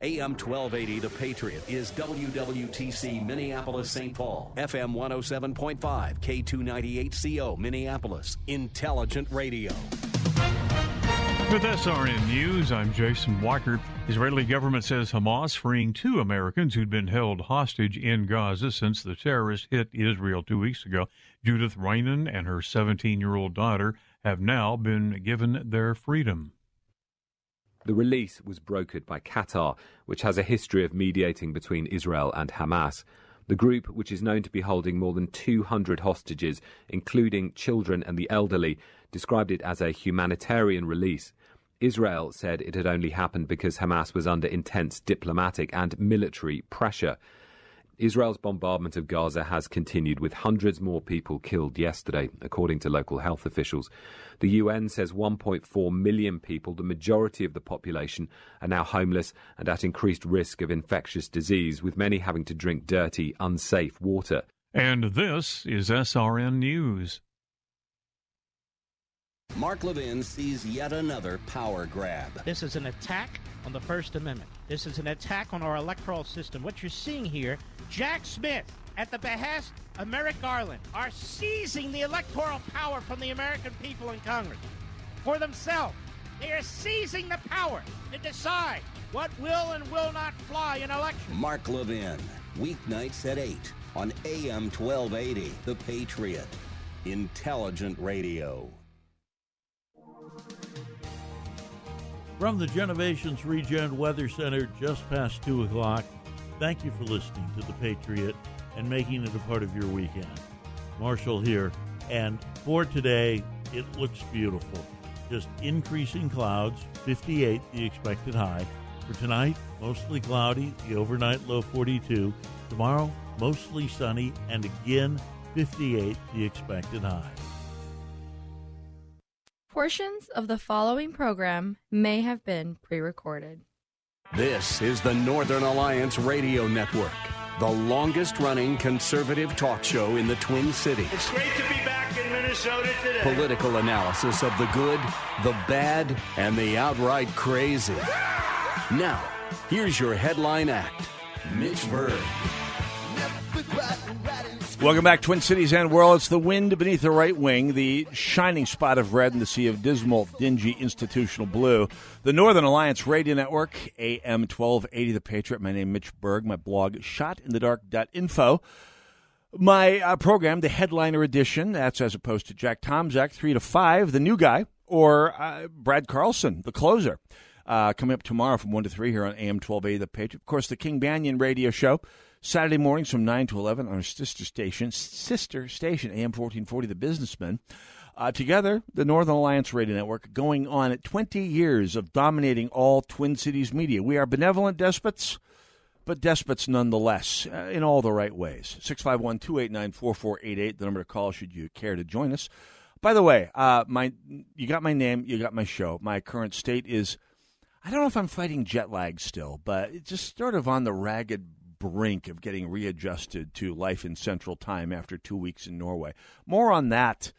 AM 1280, The Patriot, is WWTC Minneapolis St. Paul. FM 107.5, K298CO Minneapolis. Intelligent Radio. With SRN News, I'm Jason Walker. Israeli government says Hamas freeing two Americans who'd been held hostage in Gaza since the terrorists hit Israel two weeks ago. Judith Raanan and her 17-year-old daughter have now been given their freedom. The release was brokered by Qatar, which has a history of mediating between Israel and Hamas. The group, which is known to be holding more than 200 hostages, including children and the elderly, described it as a humanitarian release. Israel said it had only happened because Hamas was under intense diplomatic and military pressure. Israel's bombardment of Gaza has continued, with hundreds more people killed yesterday, according to local health officials. The UN says 1.4 million people, the majority of the population, are now homeless and at increased risk of infectious disease, with many having to drink dirty, unsafe water. And this is SRN News. Mark Levin sees yet another power grab. This is an attack on the First Amendment. This is an attack on our electoral system. What you're seeing here, Jack Smith, at the behest of Merrick Garland, are seizing the electoral power from the American people in Congress for themselves. They are seizing the power to decide what will and will not fly in elections. Mark Levin, weeknights at 8 on AM 1280, The Patriot. Intelligent Radio. From the Genovations Regen Weather Center, just past 2 o'clock, thank you for listening to The Patriot and making it a part of your weekend. Marshall here, and for today, it looks beautiful. Just increasing clouds, 58 the expected high. For tonight, mostly cloudy, the overnight low 42. Tomorrow, mostly sunny, and again, 58 the expected high. Portions of the following program may have been pre recorded. This is the Northern Alliance Radio Network, the longest running conservative talk show in the Twin Cities. It's great to be back in Minnesota today. Political analysis of the good, the bad, and the outright crazy. Now, here's your headline act Mitch Berg. Welcome back, Twin Cities and world. It's the wind beneath the right wing, the shining spot of red in the sea of dismal, dingy institutional blue. The Northern Alliance Radio Network, AM 1280 The Patriot. My name is Mitch Berg. My blog, shotinthedark.info. My uh, program, the headliner edition, that's as opposed to Jack Tomczak, 3 to 5, the new guy, or uh, Brad Carlson, the closer. Uh, coming up tomorrow from 1 to 3 here on AM 1280 The Patriot. Of course, the King Banyan radio show. Saturday mornings from 9 to 11 on our sister station, sister station, AM 1440, The Businessman. Uh, together, the Northern Alliance Radio Network, going on at 20 years of dominating all Twin Cities media. We are benevolent despots, but despots nonetheless, uh, in all the right ways. 651 289 4488, the number to call should you care to join us. By the way, uh, my you got my name, you got my show. My current state is, I don't know if I'm fighting jet lag still, but it's just sort of on the ragged brink of getting readjusted to life in Central Time after two weeks in Norway. More on that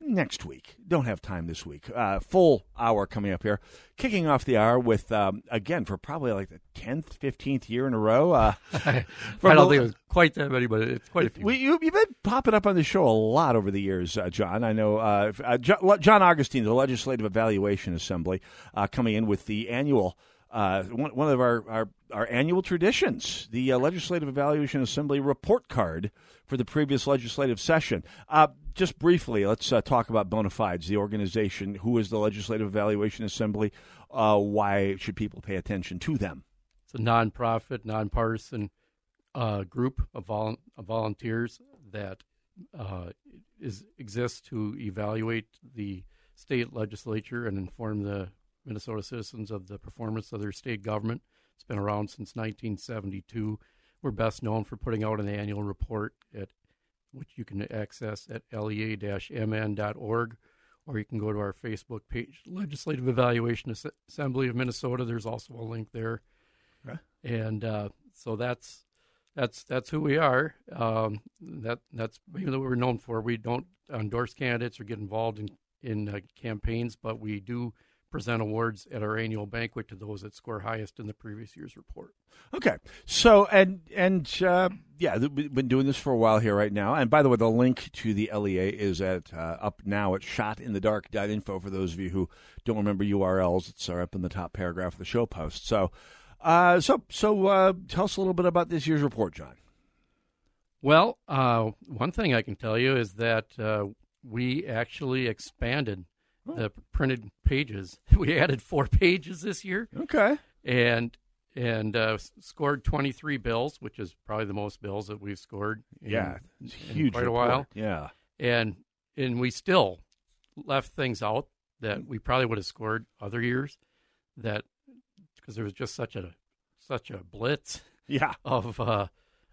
next week. Don't have time this week. Uh, full hour coming up here. Kicking off the hour with, um, again, for probably like the 10th, 15th year in a row. Uh, I don't think it was quite that many, but it's quite a few. We, you, have been popping up on the show a lot over the years, uh, John. I know uh, uh, John, John Augustine, the Legislative Evaluation Assembly, uh, coming in with the annual uh, one, one of our, our, our annual traditions, the uh, Legislative Evaluation Assembly report card for the previous legislative session. Uh, just briefly, let's uh, talk about bona fides, the organization. Who is the Legislative Evaluation Assembly? Uh, why should people pay attention to them? It's a nonprofit, nonpartisan uh, group of, vol- of, volunteers that is exists to evaluate the state legislature and inform the Minnesota citizens of the performance of their state government. It's been around since 1972. We're best known for putting out an annual report at which you can access at lea-mn.org, or you can go to our Facebook page, Legislative Evaluation Assembly of Minnesota. There's also a link there, and uh, so that's that's that's who we are. Um, that that's even though we're known for, we don't endorse candidates or get involved in in uh, campaigns, but we do present awards at our annual banquet to those that score highest in the previous year's report. Okay, so and and uh, yeah, we've been doing this for a while here right now. And by the way, the link to the LEA is at uh, up now at shotinthedark.info for those of you who don't remember URLs. It's uh, up in the top paragraph of the show post. So, uh, so so uh, tell us a little bit about this year's report, John. Well, uh, one thing I can tell you is that we actually expanded. The printed pages. We added four pages this year. Okay. And and uh, scored 23 bills, which is probably the most bills that we've scored. In, yeah, in huge quite report. a while. Yeah, and and we still left things out that we probably would have scored other years. That because there was just such a such a blitz. Yeah. Of uh,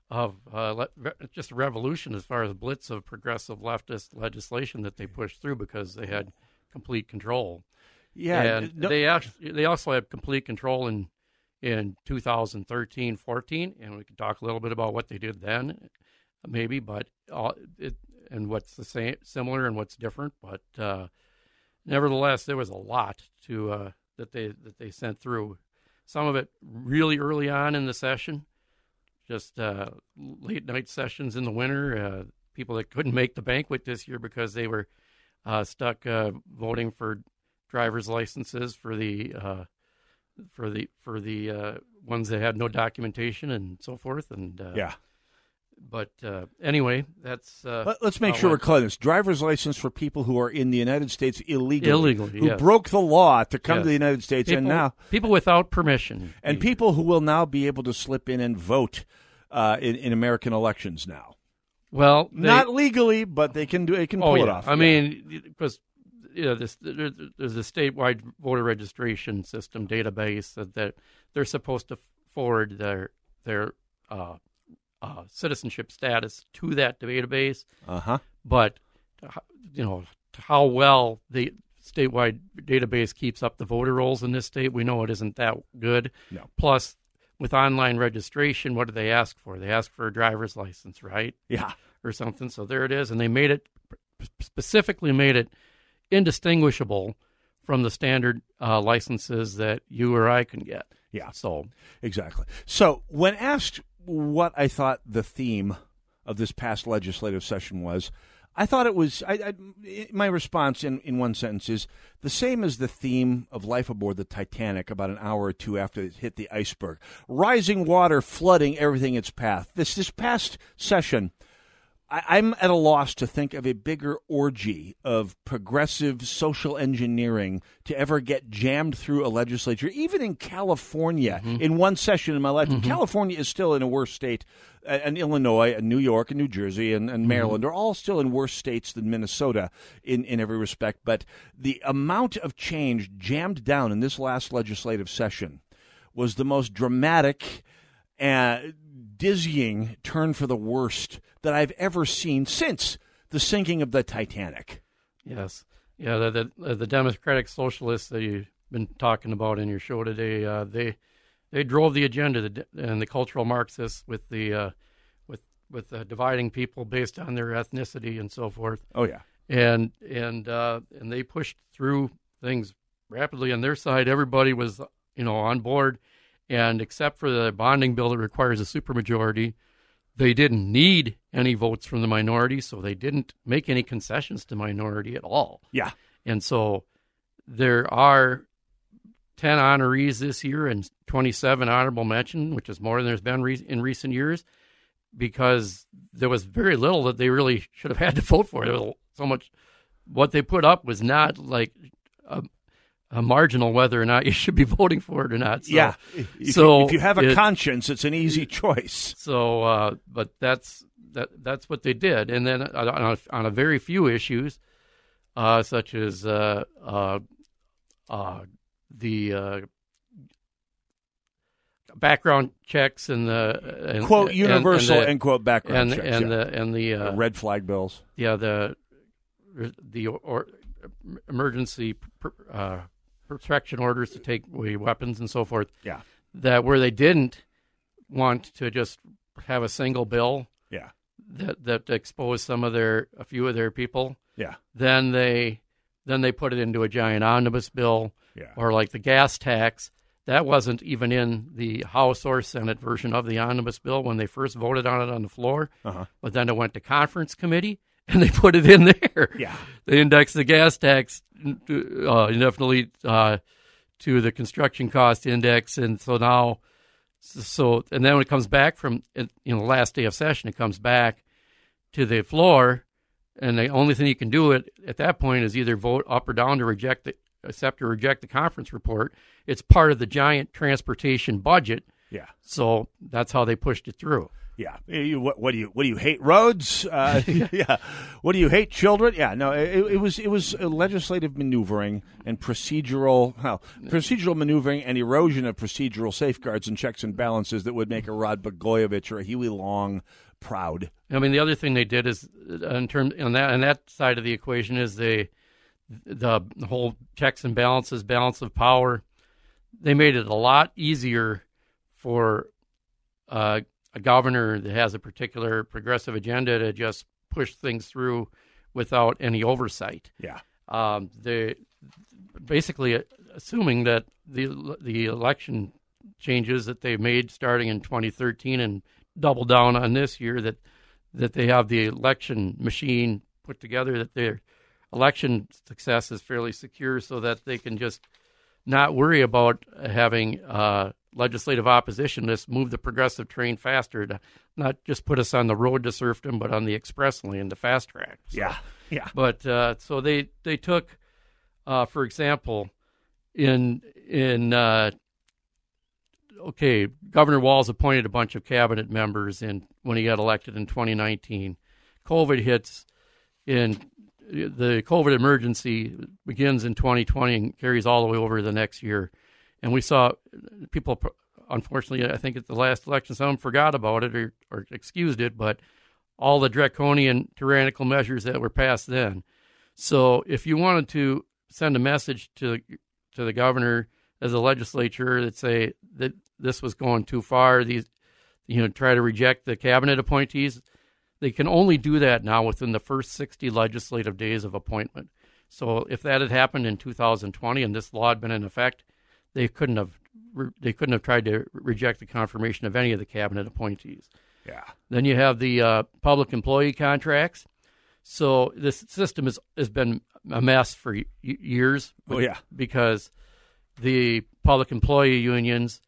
of uh, just a revolution as far as blitz of progressive leftist legislation that they pushed through because they had complete control. Yeah, and no, they actually they also have complete control in in 2013 14 and we can talk a little bit about what they did then maybe but all, it and what's the same similar and what's different but uh, nevertheless there was a lot to uh, that they that they sent through some of it really early on in the session just uh, late night sessions in the winter. Uh, people that couldn't make the banquet this year because they were uh, stuck uh, voting for driver's licenses for the uh, for the for the uh, ones that had no documentation and so forth. And yeah. But anyway, that's. Let, us make sure we're clear. This driver's license for people who are in the United States illegally, illegally, who yes. broke the law to come yes. to the United States, people, and now people without permission, and people who will now be able to slip in and vote uh, in, in American elections now. Well, they, not legally, but they can do. They can oh, pull yeah. it off. I yeah. mean, because you know, this, there, there's a statewide voter registration system database that, that they're supposed to forward their their uh, uh, citizenship status to that database. Uh huh. But you know how well the statewide database keeps up the voter rolls in this state, we know it isn't that good. No. Plus, with online registration, what do they ask for? They ask for a driver's license, right? Yeah. Or something. So there it is. And they made it, specifically made it indistinguishable from the standard uh, licenses that you or I can get. Yeah. So, exactly. So, when asked what I thought the theme of this past legislative session was, I thought it was. I, I, my response in, in one sentence is the same as the theme of life aboard the Titanic about an hour or two after it hit the iceberg. Rising water flooding everything its path. This this past session, I, am at a loss to think of a bigger orgy of progressive social engineering to ever get jammed through a legislature, even in California, mm-hmm. in one session in my life. Mm-hmm. California is still in a worse state, and Illinois, and New York, and New Jersey, and, and Maryland Mm-hmm. are all still in worse states than Minnesota in, in every respect. But the amount of change jammed down in this last legislative session was the most dramatic and dizzying turn for the worst that I've ever seen since the sinking of the Titanic. Yes, yeah, the the, the Democratic Socialists that you've been talking about in your show today, uh, they they drove the agenda, and the cultural Marxists with the uh, with with uh, dividing people based on their ethnicity and so forth. Oh yeah, and and uh, and they pushed through things rapidly on their side. Everybody was you know on board and except for the bonding bill that requires a supermajority, they didn't need any votes from the minority, so they didn't make any concessions to minority at all. Yeah. And so there are 10 honorees this year and 27 honorable mention, which is more than there's been re- in recent years, because there was very little that they really should have had to vote for. There was so much. What they put up was not like a, a marginal whether or not you should be voting for it or not. So, yeah. If so if you have a it, conscience, it's an easy choice. So, uh, but that's that. That's what they did, and then on a, on a very few issues, uh, such as uh, uh, uh the background checks and the and, quote and- universal and the- end quote background and, checks, and yeah. the and the uh, red flag bills. Yeah, the the or, emergency uh, protection orders to take away weapons and so forth. Yeah. that where they didn't want to just have a single bill. Yeah. that that exposed some of their a few of their people. Yeah. then they then they put it into a giant omnibus bill. Yeah. or like the gas tax. That wasn't even in the House or Senate version of the omnibus bill when they first voted on it on the floor. Uh-huh. But then it went to conference committee and they put it in there. Yeah. They indexed the gas tax uh, indefinitely uh, to the construction cost index. And so now, so, and then when it comes back from, you know, last day of session, it comes back to the floor. And the only thing you can do it at that point is either vote up or down to reject the, accept or reject the conference report. It's part of the giant transportation budget. Yeah. So that's how they pushed it through. Yeah. You, what, what do you what do you hate roads? Uh, yeah. What do you hate children? Yeah. No. It, it was it was legislative maneuvering and procedural well procedural maneuvering and erosion of procedural safeguards and checks and balances that would make a Rod Blagojevich or a Huey Long proud. I mean, the other thing they did is, uh, in terms on that on that side of the equation, is they the whole checks and balances, balance of power. They made it a lot easier for uh, a governor that has a particular progressive agenda to just push things through without any oversight. Yeah. Um, they basically assuming that the the election changes that they made starting in 2013 and double down on this year that that they have the election machine put together that their election success is fairly secure so that they can just not worry about having uh, legislative opposition just move the progressive train faster to not just put us on the road to serfdom but on the express lane the fast track So- Yeah. Yeah. but uh, so they they took, uh, for example, in in uh, okay, Governor Walz appointed a bunch of cabinet members in when he got elected in 2019. COVID hits in the COVID emergency begins in 2020 and carries all the way over the next year, and we saw people. Unfortunately, I think at the last election, some forgot about it or, or excused it, but all the draconian tyrannical measures that were passed then. So if you wanted to send a message to to the governor as a legislature that say that this was going too far, these you know try to reject the cabinet appointees, they can only do that now within the first 60 legislative days of appointment. So if that had happened in 2020 and this law had been in effect, they couldn't have they couldn't have tried to reject the confirmation of any of the cabinet appointees. Yeah. Then you have the uh, public employee contracts. So this system has has been a mess for y- years. Oh, yeah. because the public employee unions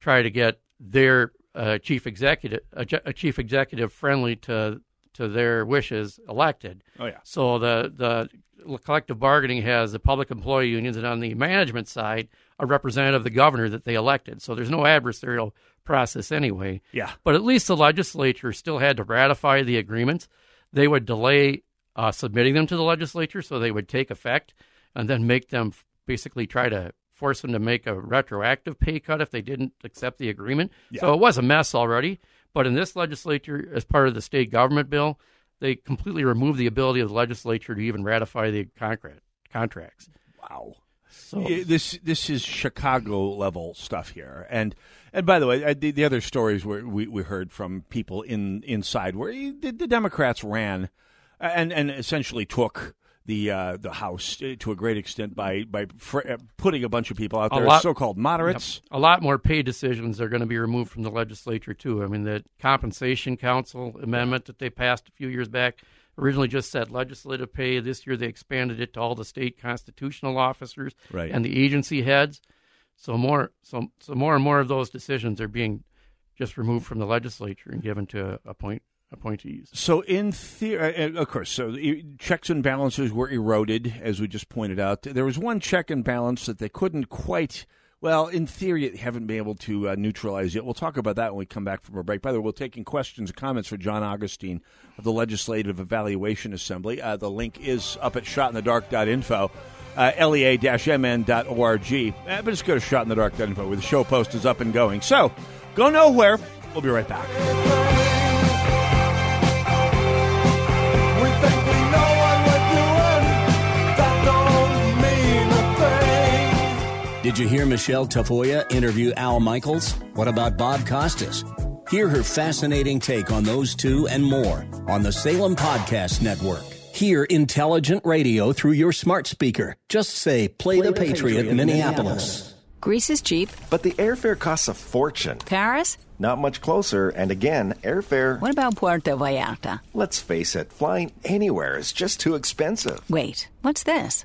try to get their uh, chief executive a, a chief executive friendly to to their wishes elected. Oh, yeah. So the the collective bargaining has the public employee unions, and on the management side, a representative of the governor that they elected. So there's no adversarial process anyway. Yeah. But at least the legislature still had to ratify the agreements. They would delay uh, submitting them to the legislature, so they would take effect, and then make them basically try to force them to make a retroactive pay cut if they didn't accept the agreement. So it was a mess already. But in this legislature, as part of the state government bill, they completely removed the ability of the legislature to even ratify the contract contracts. Wow. So this this is Chicago level stuff here, and and by the way, the, the other stories where we, we heard from people in inside where the, the Democrats ran, and and essentially took the uh, the House uh, to a great extent by by fr- uh, putting a bunch of people out there, lot- so-called moderates. Yep. A lot more pay decisions are going to be removed from the legislature too. I mean, the compensation council amendment that they passed a few years back originally just said legislative pay. This year they expanded it to all the state constitutional officers Right. and the agency heads. So more, so, so more and more of those decisions are being just removed from the legislature and given to appoint appointees. So in theory, of course, so checks and balances were eroded, as we just pointed out. There was one check and balance that they couldn't quite Well, in theory, haven't been able to uh, neutralize yet. We'll talk about that when we come back from a break. By the way, we're taking questions and comments for John Augustine of the Legislative Evaluation Assembly. Uh, the link is up at shotinthedark.info, uh, lea-mn.org. Uh, but just go to shotinthedark.info where the show post is up and going. So, go nowhere. We'll be right back. Did you hear Michelle Tafoya interview Al Michaels? What about Bob Costas? Hear her fascinating take on those two and more on the Salem Podcast Network. Hear intelligent radio through your smart speaker. Just say, Play, Play the, the, Patriot, Patriot Minneapolis. Minneapolis. Greece is cheap. But the airfare costs a fortune. Paris? Not much closer, and again, airfare. What about Puerto Vallarta? Let's face it, flying anywhere is just too expensive. Wait, what's this?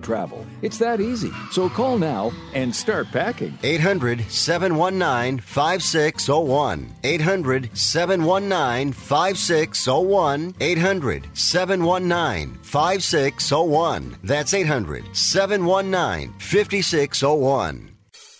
travel. It's that easy. So call now and start packing. 800 719 5601. 800 719 5601. 800 719 5601. That's 800 719 5601.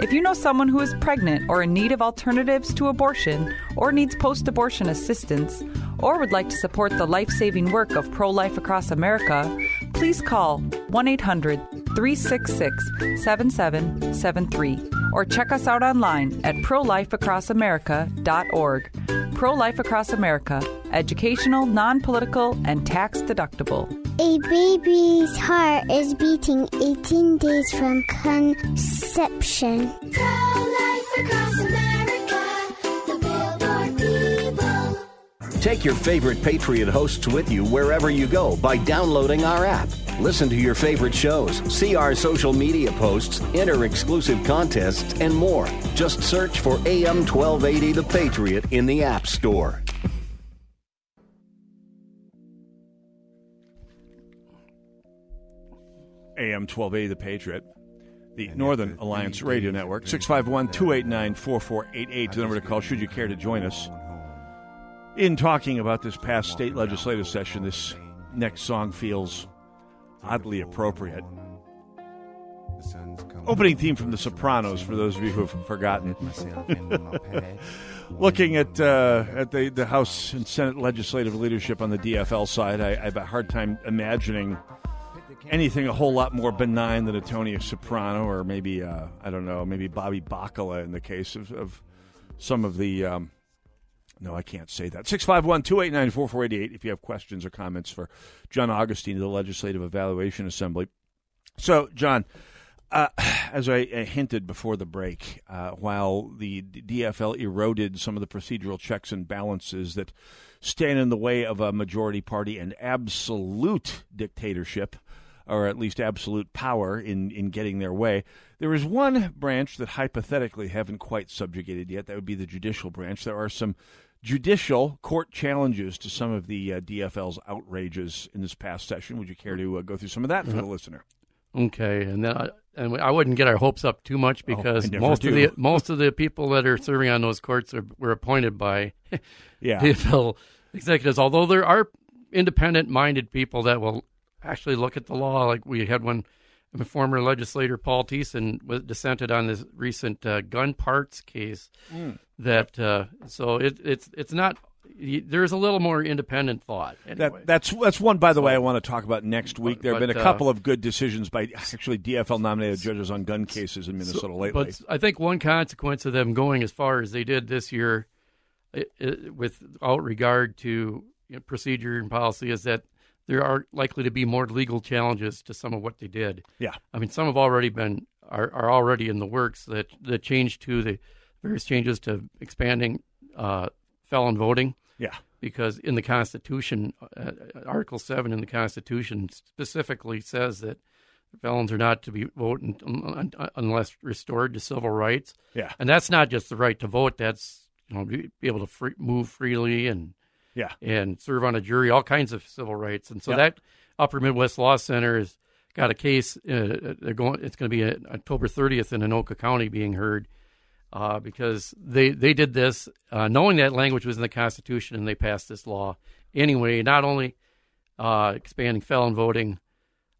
If you know someone who is pregnant or in need of alternatives to abortion or needs post abortion assistance or would like to support the life saving work of Pro Life Across America, please call 1 800 366 7773 or check us out online at prolifeacrossamerica.org. Pro Life Across America, educational, non political, and tax deductible. A baby's heart is beating 18 days from conception. Pro-Life Across America, the Bull Artiable. Take your favorite Patriot hosts with you wherever you go by downloading our app. Listen to your favorite shows, see our social media posts, enter exclusive contests, and more. Just search for AM 1280 The Patriot in the App Store. AM 1280 The Patriot, the Northern Alliance Radio Network. 651 289 4488 the number to call should you care to join us. In talking about this past state legislative session, this next song feels oddly appropriate. Opening theme from The Sopranos, for those of you who have forgotten. It. Looking at uh, at the, the House and Senate legislative leadership on the DFL side, I, I have a hard time imagining anything a whole lot more benign than a Tony Soprano or maybe, uh, I don't know, maybe Bobby Bacala in the case of, of some of the. Um, no, I can't say that. 651 289 4488 if you have questions or comments for John Augustine of the Legislative Evaluation Assembly. So, John, uh, as I, I, hinted before the break, uh, while the DFL eroded some of the procedural checks and balances that stand in the way of a majority party and absolute dictatorship, or at least absolute power in, in getting their way. There is one branch that hypothetically haven't quite subjugated yet. That would be the judicial branch. There are some judicial court challenges to some of the uh, DFL's outrages in this past session. Would you care to uh, go through some of that for the listener? Okay, and then I, and I wouldn't get our hopes up too much Oh, because never most of the most of the people that are serving on those courts are, were appointed by Yeah. DFL executives. Although there are independent-minded people that will actually look at the law. Like we had one, former legislator Paul Thissen was dissented on this recent uh, gun parts case. Mm. That uh, so it, it's it's not. There's a little more independent thought. Anyway. That, that's that's one, by the way, I want to talk about next week. There have but, been a uh, couple of good decisions by actually DFL nominated judges on gun cases in Minnesota lately. But I think one consequence of them going as far as they did this year, i i without regard to you know, procedure and policy, is that there are likely to be more legal challenges to some of what they did. Yeah. I mean, some have already been are, are already in the works. That the change to the various changes to expanding uh, felon voting. Yeah. Because in the Constitution, uh, Article Seven in the Constitution specifically says that felons are not to be voting un- un- unless restored to civil rights. Yeah. and that's not just the right to vote. That's you know be, be able to free, move freely and Yeah. and serve on a jury, all kinds of civil rights. And so Yep. that Upper Midwest Law Center has got a case. Uh, they're going. It's going to be uh October 30th in Anoka County being heard uh, because they they did this uh, knowing that language was in the Constitution and they passed this law anyway. Not only uh, expanding felon voting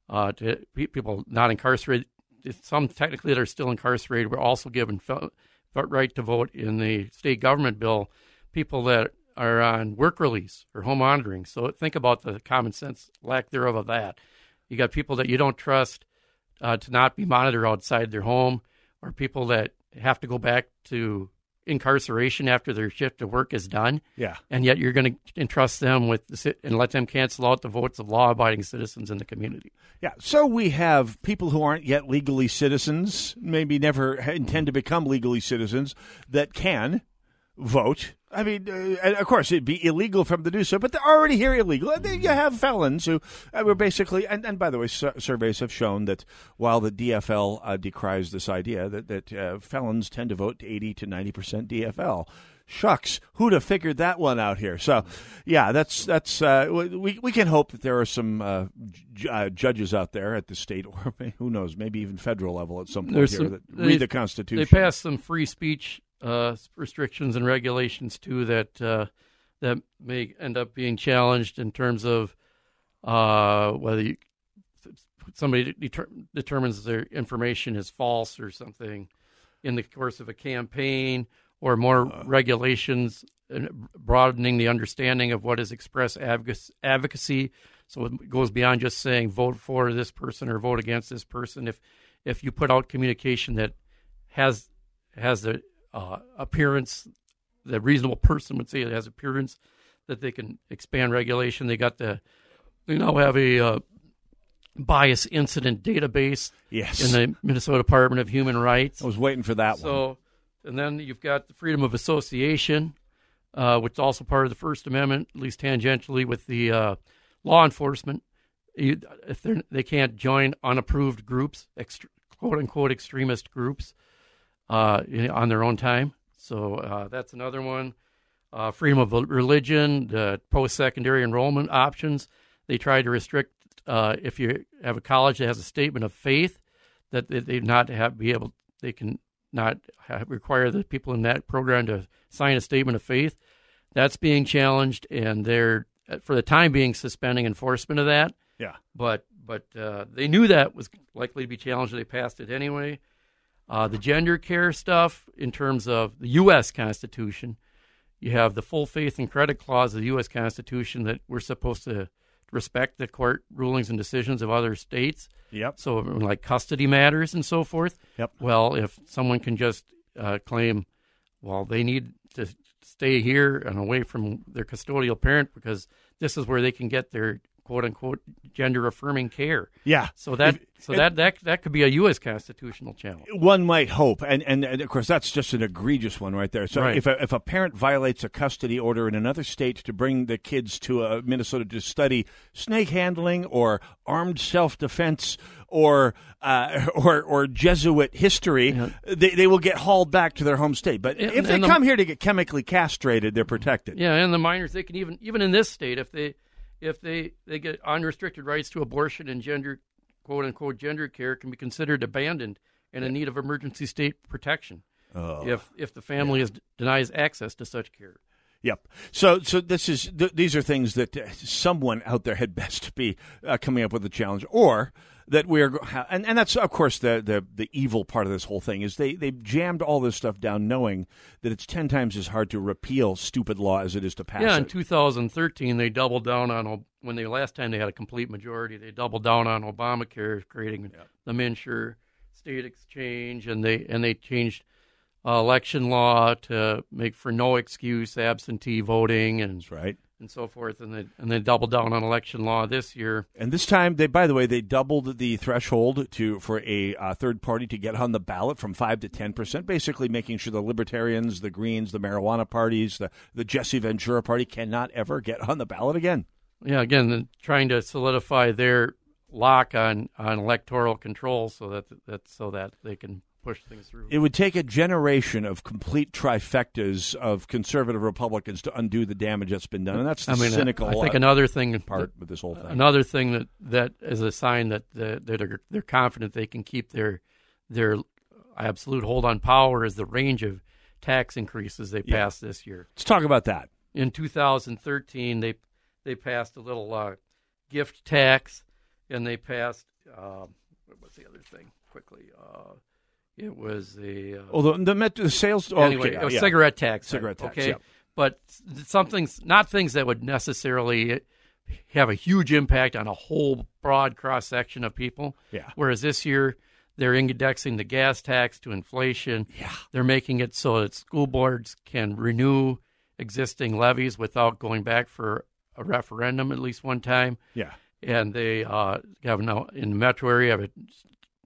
uh, to pe- people not incarcerated, some technically that are still incarcerated were also given fel- right to vote in the state government bill. People that are on work release or home monitoring. So think about the common sense lack thereof of that. You got people that you don't trust uh, to not be monitored outside their home, or people that have to go back to incarceration after their shift of work is done. Yeah. And yet you're going to entrust them with the, and let them cancel out the votes of law-abiding citizens in the community. Yeah, so we have people who aren't yet legally citizens, maybe never intend to become legally citizens, that can vote. I mean, uh, of course, it'd be illegal for them to do so, but they're already here illegal. You have felons who uh, were basically, and, and by the way, sur- surveys have shown that while the DFL uh, decries this idea, that, that uh, felons tend to vote 80 to 90% DFL. Shucks, who'd have figured that one out here? So, yeah, that's that's uh, we we can hope that there are some uh, j- uh, judges out there at the state or who knows, maybe even federal level at some point There's here some- that they- read the Constitution. They passed some free speech uh, restrictions and regulations too that uh, that may end up being challenged in terms of uh, whether you, somebody deter- determines their information is false or something in the course of a campaign, or more Uh. regulations and broadening the understanding of what is express advocacy. So it goes beyond just saying vote for this person or vote against this person. If if you put out communication that has has the uh, appearance, the reasonable person would say it has appearance that they can expand regulation. They got the they now have a uh, bias incident database Yes. in the Minnesota Department of Human Rights. I was waiting for that one. So, and then you've got the freedom of association, uh, which is also part of the First Amendment, at least tangentially with the uh, law enforcement. You, if they they can't join unapproved groups, extre- quote unquote extremist groups, uh, on their own time. So uh, that's another one. Uh, freedom of religion, the post-secondary enrollment options. They try to restrict uh, if you have a college that has a statement of faith that they, they not have be able they can not have, require the people in that program to sign a statement of faith. That's being challenged, and they're for the time being suspending enforcement of that. Yeah. But but uh, they knew that was likely to be challenged. They passed it anyway. Uh, the gender care stuff in terms of the U.S. Constitution, you have the full faith and credit clause of the U.S. Constitution that we're supposed to respect the court rulings and decisions of other states. Yep. So like custody matters and so forth. Yep. Well, if someone can just uh, claim, well, they need to stay here and away from their custodial parent because this is where they can get their quote unquote gender affirming care. Yeah. So that so that, that that could be a U.S. constitutional challenge. One might hope, and, and and of course that's just an egregious one right there. So Right. if a, if a parent violates a custody order in another state to bring the kids to uh, Minnesota to study snake handling or armed self defense or uh, or or Jesuit history, they they will get hauled back to their home state. But And- if they the- come here to get chemically castrated, they're protected. Yeah, and the minors they can even even in this state if they if they they get unrestricted rights to abortion and gender quote unquote gender care can be considered abandoned and in need of emergency state protection Oh. if if the family is denies access to such care. Yep. So, so this is th- these are things that uh, someone out there had best be uh, coming up with a challenge, or that we're and and that's of course the the the evil part of this whole thing is they they jammed all this stuff down, knowing that it's ten times as hard to repeal stupid law as it is to pass yeah, in it. 2013 they doubled down on when they last time they had a complete majority. They doubled down on Obamacare, creating the MNsure state exchange, and they and they changed uh, election law to make for no excuse absentee voting and right and so forth. And they and they doubled down on election law this year. And this time, they by the way, they doubled the threshold to for a uh, third party to get on the ballot from five to ten percent, basically making sure the Libertarians, the Greens, the marijuana parties, the the Jesse Ventura party cannot ever get on the ballot again. Yeah, again, trying to solidify their lock on, on electoral control so that that so that they can push things through. It would take a generation of complete trifectas of conservative Republicans to undo the damage that's been done, and that's the I mean, cynical. I think uh, another thing part with this whole thing. Another thing that that is a sign that that they're, they're confident they can keep their their absolute hold on power is the range of tax increases they Yeah. passed this year. Let's talk about that. In 2013, they they passed a little uh, gift tax, and they passed uh, what was the other thing? Quickly, uh, it was the uh, Oh, the, the, met, the sales. oh, anyway, okay, it was yeah. cigarette tax. Cigarette tax. Okay, yeah. but some things, not things that would necessarily have a huge impact on a whole broad cross section of people. Yeah. Whereas this year they're indexing the gas tax to inflation. Yeah. They're making it so that school boards can renew existing levies without going back for a referendum at least one time. Yeah. And they uh, have now in the metro area have a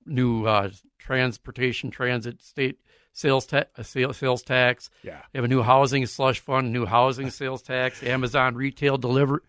new uh, transportation transit state sales ta- uh, sales, sales tax. Yeah. They have a new housing slush fund, new housing sales tax, Amazon retail deliver.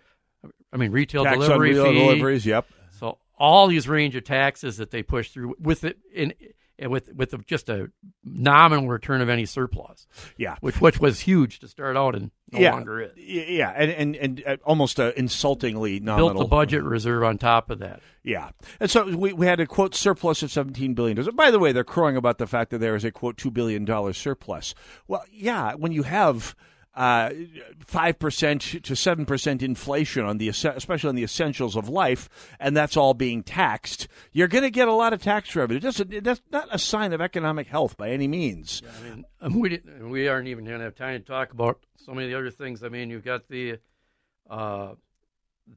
I mean retail Tax delivery fee. deliveries, yep. So all these range of taxes that they push through with it in with with just a nominal return of any surplus. Yeah. which which was huge to start out and no yeah, longer is. Yeah, and and, and uh, almost uh, insultingly nominal. Built the budget reserve on top of that. Yeah, and so we, we had a quote surplus of seventeen billion dollars. By the way, they're crowing about the fact that there is a quote two billion dollar surplus. Well, yeah, when you have five percent to seven percent inflation on the especially on the essentials of life, and that's all being taxed, you're going to get a lot of tax revenue. That's, that's not a sign of economic health by any means. I mean, um, we we aren't even going to have time to talk about so many of the other things. I mean, you've got the uh,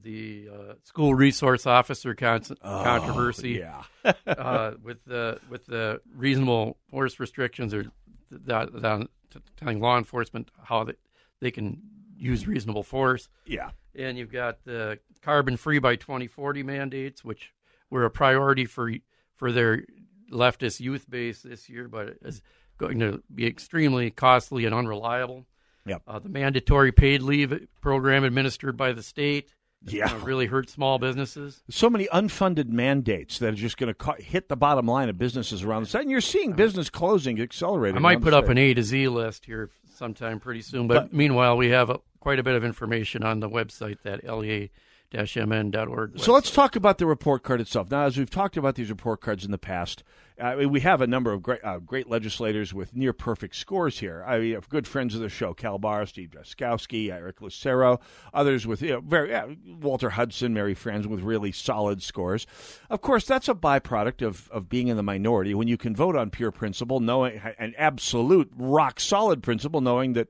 the uh, school resource officer con- controversy, Oh, yeah. uh, with the with the reasonable force restrictions or that, that telling law enforcement how they, they can use reasonable force. Yeah. And you've got the carbon free by 2040 mandates, which were a priority for for their leftist youth base this year, but is going to be extremely costly and unreliable. Yep. Uh, the mandatory paid leave program administered by the state Yeah. really hurt small businesses. so many unfunded mandates that are just going to hit the bottom line of businesses around the state. And you're seeing business closing accelerating. I might put up an A to Z list here sometime pretty soon, but, But- meanwhile, we have a, quite a bit of information on the website, that lea-mn.org. So let's talk about the report card itself. Now, as we've talked about these report cards in the past, uh, we have a number of great, uh, great legislators with near perfect scores here. I mean, good friends of the show: Cal Bahr, Steve Drazkowski, Eric Lucero, others with you know, very Walter Hudson, Mary Franz with really solid scores. Of course, that's a byproduct of of being in the minority. When you can vote on pure principle, knowing an absolute rock solid principle, knowing that.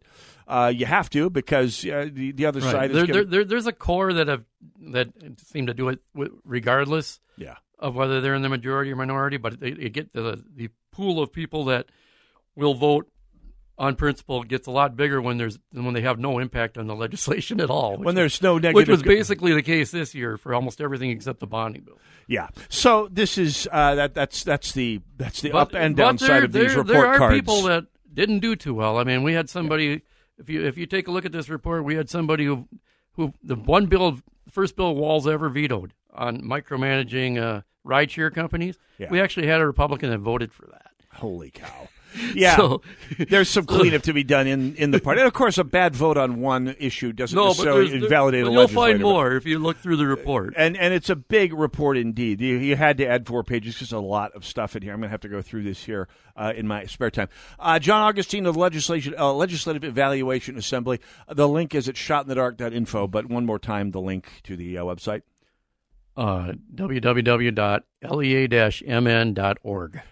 Uh, you have to because uh, the the other Right. side is There, gonna- there, there, there's a core that have that seem to do it regardless Yeah. Of whether they're in the majority or minority. But they, they get the the pool of people that will vote on principle gets a lot bigger when there's when they have no impact on the legislation at all. When there's no negative, which was basically the case this year for almost everything except the bonding bill. Yeah. So this is uh, that that's that's the that's the But- up and down side there- of these report there are cards. people that didn't do too well. I mean, we had somebody. If you if you take a look at this report, we had somebody who who the one bill, first bill Walz ever vetoed on micromanaging uh, rideshare companies. Yeah. We actually had a Republican that voted for that. Holy cow! Yeah, So- there's some cleanup to be done in, in the party, and of course, a bad vote on one issue doesn't no, necessarily invalidate but a you'll find more if you look through the report. And and it's a big report indeed. You, you had to add four pages because a lot of stuff in here. I'm going to have to go through this here uh, in my spare time. Uh, John Augustine of legislation uh, Legislative Evaluation Assembly. The link is at shotinthedark.info. But one more time, the link to the uh, website. Uh, www.lea-mn.org.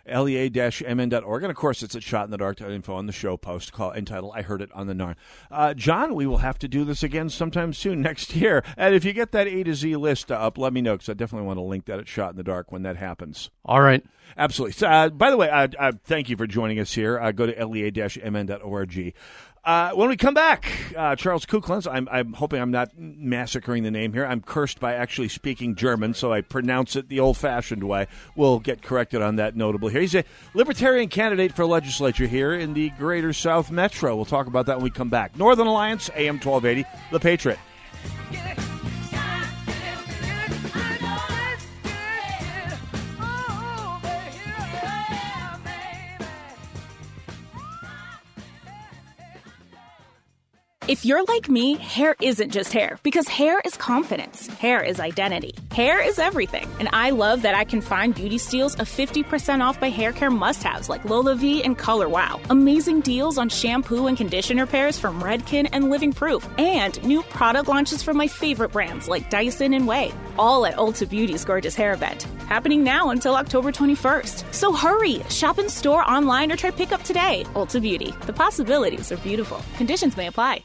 lea-mn.org. And of course, it's at shotinthedark.info on the show post call, entitled I Heard It on the Narn. Uh, John, we will have to do this again sometime soon next year. And if you get that A to Z list up, let me know because I definitely want to link that at Shot in the Dark when that happens. All right. Absolutely. So, uh, by the way, uh, uh, thank you for joining us here. Uh, go to lea-mn.org. Uh, when we come back, uh, Charles Kuchlenz, I'm, I'm hoping I'm not massacring the name here. I'm cursed by actually speaking German, so I pronounce it the old fashioned way. We'll get corrected on that notably here. He's a libertarian candidate for legislature here in the greater South Metro. We'll talk about that when we come back. Northern Alliance, AM 1280, The Patriot. If you're like me, hair isn't just hair because hair is confidence. Hair is identity. Hair is everything. And I love that I can find beauty steals of 50% off by hair care must haves like LolaVie and Color Wow. Amazing deals on shampoo and conditioner pairs from Redken and Living Proof. And new product launches from my favorite brands like Dyson and Way. All at Ulta Beauty's gorgeous hair event. Happening now until October 21st. So hurry! Shop in store, online, or try pickup today. Ulta Beauty. The possibilities are beautiful. Conditions may apply.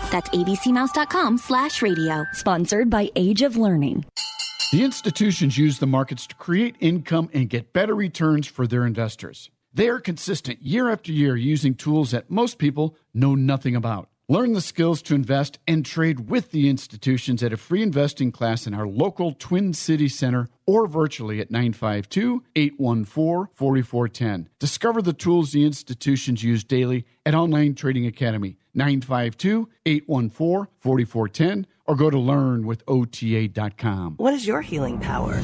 That's abcmouse.com slash radio. Sponsored by Age of Learning. The institutions use the markets to create income and get better returns for their investors. They are consistent year after year using tools that most people know nothing about. Learn the skills to invest and trade with the institutions at a free investing class in our local Twin City Center or virtually at 952 814 4410. Discover the tools the institutions use daily at Online Trading Academy 952 814 4410 or go to learnwithota.com. What is your healing power?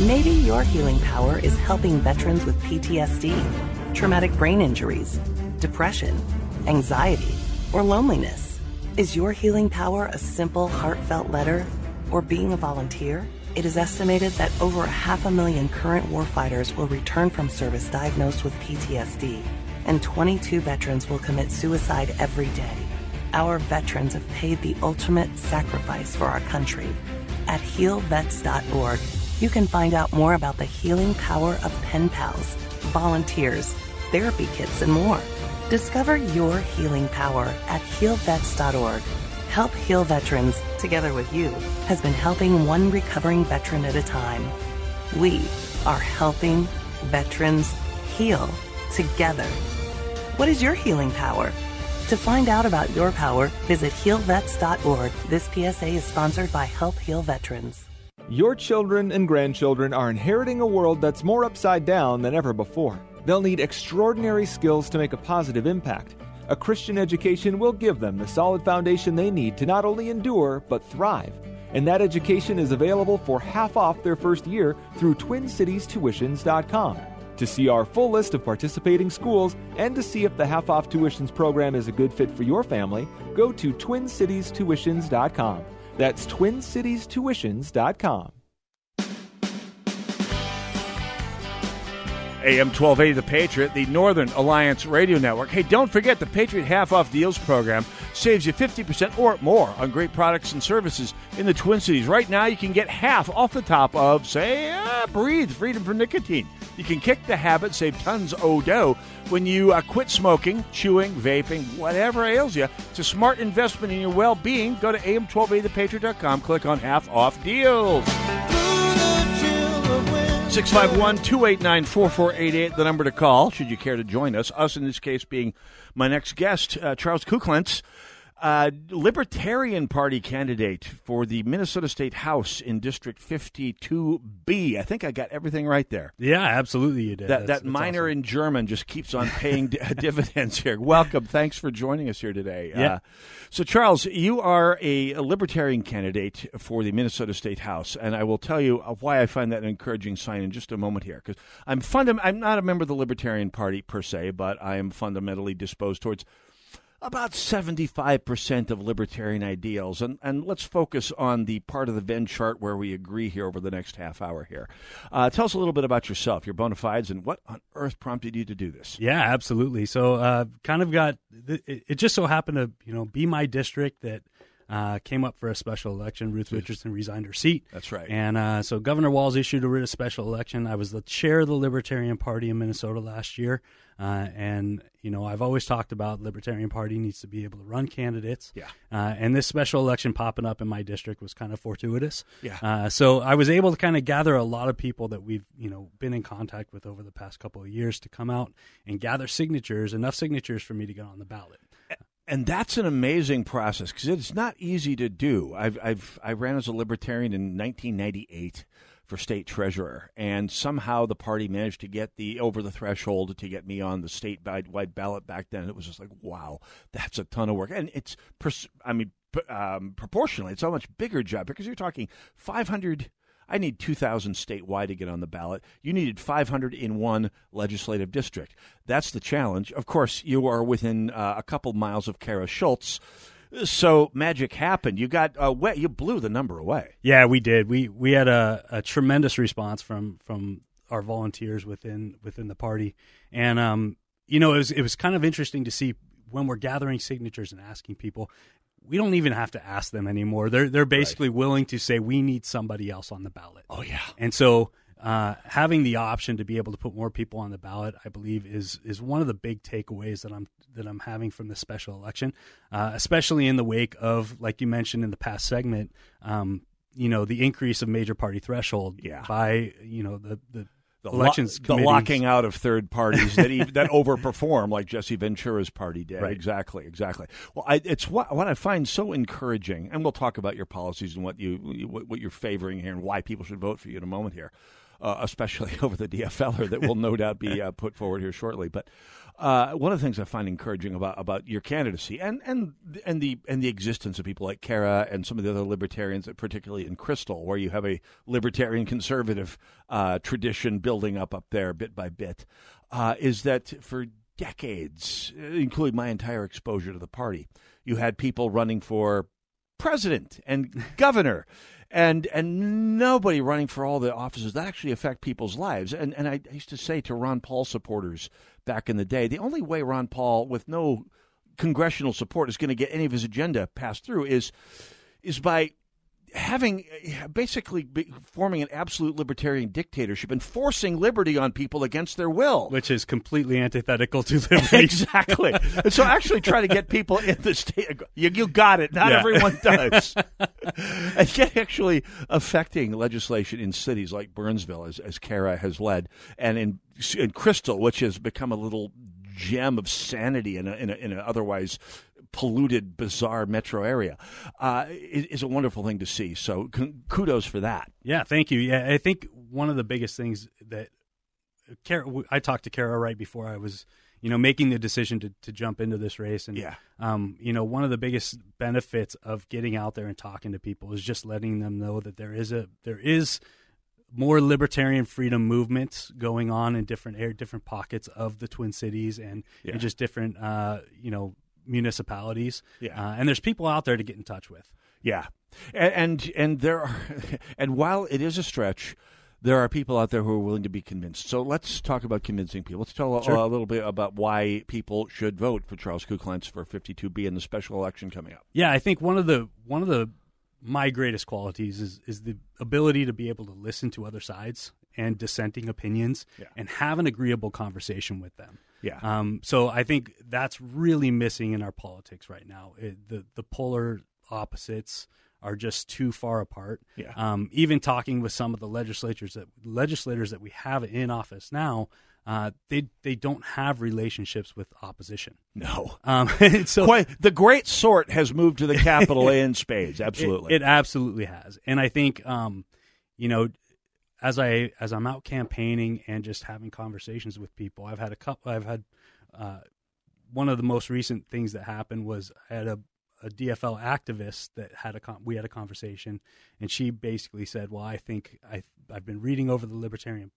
Maybe your healing power is helping veterans with PTSD, traumatic brain injuries, depression, anxiety, or loneliness. Is your healing power a simple, heartfelt letter or being a volunteer? It is estimated that over a half a million current warfighters will return from service diagnosed with PTSD, and 22 veterans will commit suicide every day. Our veterans have paid the ultimate sacrifice for our country. At healvets.org, you can find out more about the healing power of pen pals, volunteers, therapy kits, and more. Discover your healing power at healvets.org. Help Heal Veterans, together with you, has been helping one recovering veteran at a time. We are helping veterans heal together. What is your healing power? To find out about your power, visit healvets.org. This PSA is sponsored by Help Heal Veterans. Your children and grandchildren are inheriting a world that's more upside down than ever before. They'll need extraordinary skills to make a positive impact. A Christian education will give them the solid foundation they need to not only endure, but thrive. And that education is available for half off their first year through TwinCitiesTuitions.com. To see our full list of participating schools and to see if the half off tuitions program is a good fit for your family, go to TwinCitiesTuitions.com. That's TwinCitiesTuitions.com. AM 1280 The Patriot, the Northern Alliance Radio Network. Hey, don't forget the Patriot Half Off Deals program saves you 50% or more on great products and services in the Twin Cities. Right now, you can get half off the top of, say, uh, Breathe Freedom from Nicotine. You can kick the habit, save tons of dough when you uh, quit smoking, chewing, vaping, whatever ails you. It's a smart investment in your well being. Go to am1280thepatriot.com, click on Half Off Deals. 651 289 4488, the number to call, should you care to join us. Us, in this case, being my next guest, uh, Charles Kuchlenz. Uh, Libertarian Party candidate for the Minnesota State House in District 52B. I think I got everything right there. Yeah, absolutely, you did. That, That's- that that's minor awesome. in German just keeps on paying di- dividends here. Welcome. Thanks for joining us here today. Yeah. Uh, so, Charles, you are a, a Libertarian candidate for the Minnesota State House, and I will tell you uh, why I find that an encouraging sign in just a moment here. Because I'm fundam- I'm not a member of the Libertarian Party per se, but I am fundamentally disposed towards about 75% of libertarian ideals. And, and let's focus on the part of the Venn chart where we agree here over the next half hour here. Uh, tell us a little bit about yourself, your bona fides, and what on earth prompted you to do this? Yeah, absolutely. So, uh, kind of got it, it just so happened to you know be my district that uh, came up for a special election. Ruth Richardson resigned her seat. That's right. And uh, so Governor Walz issued a writ of special election. I was the chair of the Libertarian Party in Minnesota last year, uh, and you know I've always talked about Libertarian Party needs to be able to run candidates. Yeah. Uh, and this special election popping up in my district was kind of fortuitous. Yeah. Uh, so I was able to kind of gather a lot of people that we've you know been in contact with over the past couple of years to come out and gather signatures, enough signatures for me to get on the ballot. And that's an amazing process because it's not easy to do. I've, I've I ran as a libertarian in 1998 for state treasurer, and somehow the party managed to get the over the threshold to get me on the statewide ballot back then. It was just like, wow, that's a ton of work, and it's I mean, um, proportionally, it's a much bigger job because you're talking 500. I need 2,000 statewide to get on the ballot. You needed 500 in one legislative district. That's the challenge. Of course, you are within uh, a couple miles of Cara Schulz. So magic happened. You got uh, wet. You blew the number away. Yeah, we did. We we had a, a tremendous response from from our volunteers within within the party, and um, you know, it was it was kind of interesting to see when we're gathering signatures and asking people. We don't even have to ask them anymore. They're they're basically willing to say we need somebody else on the ballot. Oh yeah, and so uh, having the option to be able to put more people on the ballot, I believe, is is one of the big takeaways that I'm that I'm having from this special election, uh, especially in the wake of, like you mentioned in the past segment, um, you know, the increase of major party threshold Yeah. by you know the the, The, elections lo- the locking out of third parties that even, that overperform like Jesse Ventura's party did. Right. Exactly, exactly. Well, I, it's what what I find so encouraging, and we'll talk about your policies and what you what, what you're favoring here and why people should vote for you in a moment here, uh, especially over the DFLer that will no doubt be uh, put forward here shortly. But uh, one of the things I find encouraging about about your candidacy and and and the and the existence of people like Cara and some of the other libertarians, particularly in Crystal, where you have a libertarian conservative uh, tradition building up up there bit by bit, uh, is that for decades, uh, including my entire exposure to the party, you had people running for president and governor and and nobody running for all the offices that actually affect people's lives. And and I used to say to Ron Paul supporters back in the day the only way Ron Paul with no congressional support is going to get any of his agenda passed through is is by having basically forming an absolute libertarian dictatorship and forcing liberty on people against their will which is completely antithetical to liberty. exactly. And so actually try to get people in the state. You, you got it. Not Yeah. everyone does. and yet actually affecting legislation in cities like Burnsville, as, as Cara has led, and in, in Crystal, which has become a little gem of sanity in a, in a, in a otherwise polluted, bizarre metro area, uh, is, is a wonderful thing to see. So con- kudos for that. Yeah, thank you. Yeah, I think one of the biggest things that Cara, I talked to Cara right before I was, you know, making the decision to, to jump into this race, and Yeah. um, you know, one of the biggest benefits of getting out there and talking to people is just letting them know that there is a there is more libertarian freedom movements going on in different air, different pockets of the Twin Cities and, Yeah. and just different, uh, you know, municipalities. Yeah. uh, and there's people out there to get in touch with. Yeah, and and, and there are, and while it is a stretch, there are people out there who are willing to be convinced. So let's talk about convincing people. Let's tell a- Sure. a, little bit about why people should vote for Charles Kuchlenz for 52B in the special election coming up. Yeah, I think one of the one of the my greatest qualities is is the ability to be able to listen to other sides and dissenting opinions Yeah. and have an agreeable conversation with them. Yeah. Um, so I think that's really missing in our politics right now. It, the the polar opposites are just too far apart. Yeah. Um, even talking with some of the legislatures that legislators that we have in office now, uh, they they don't have relationships with opposition. No. Um, so Quite, the great sort has moved to the capital in spades. Absolutely. It, it absolutely has, and I think um, you know, as I as I'm out campaigning and just having conversations with people, I've had a couple. I've had uh, one of the most recent things that happened was I had a, a DFL activist that had a con- we had a conversation, and she basically said, "Well, I think I I've been reading over the libertarian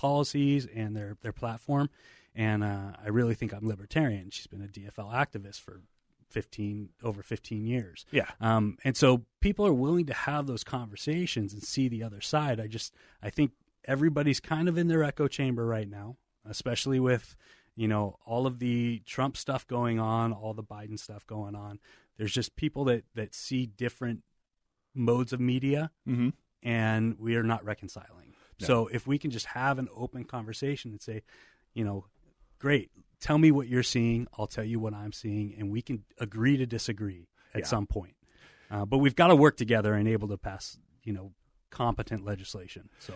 policies and their their platform, and uh, I really think I'm libertarian." She's been a DFL activist for 15 over 15 years. Yeah. Um, and so people are willing to have those conversations and see the other side. I just I think everybody's kind of in their echo chamber right now, especially with you know all of the Trump stuff going on, all the Biden stuff going on. There's just people that that see different modes of media, Mhm. and we are not reconciling. So if we can just have an open conversation and say, you know, great, tell me what you're seeing, I'll tell you what I'm seeing, and we can agree to disagree at Yeah. some point. Uh, but we've got to work together and able to pass, you know, competent legislation. So.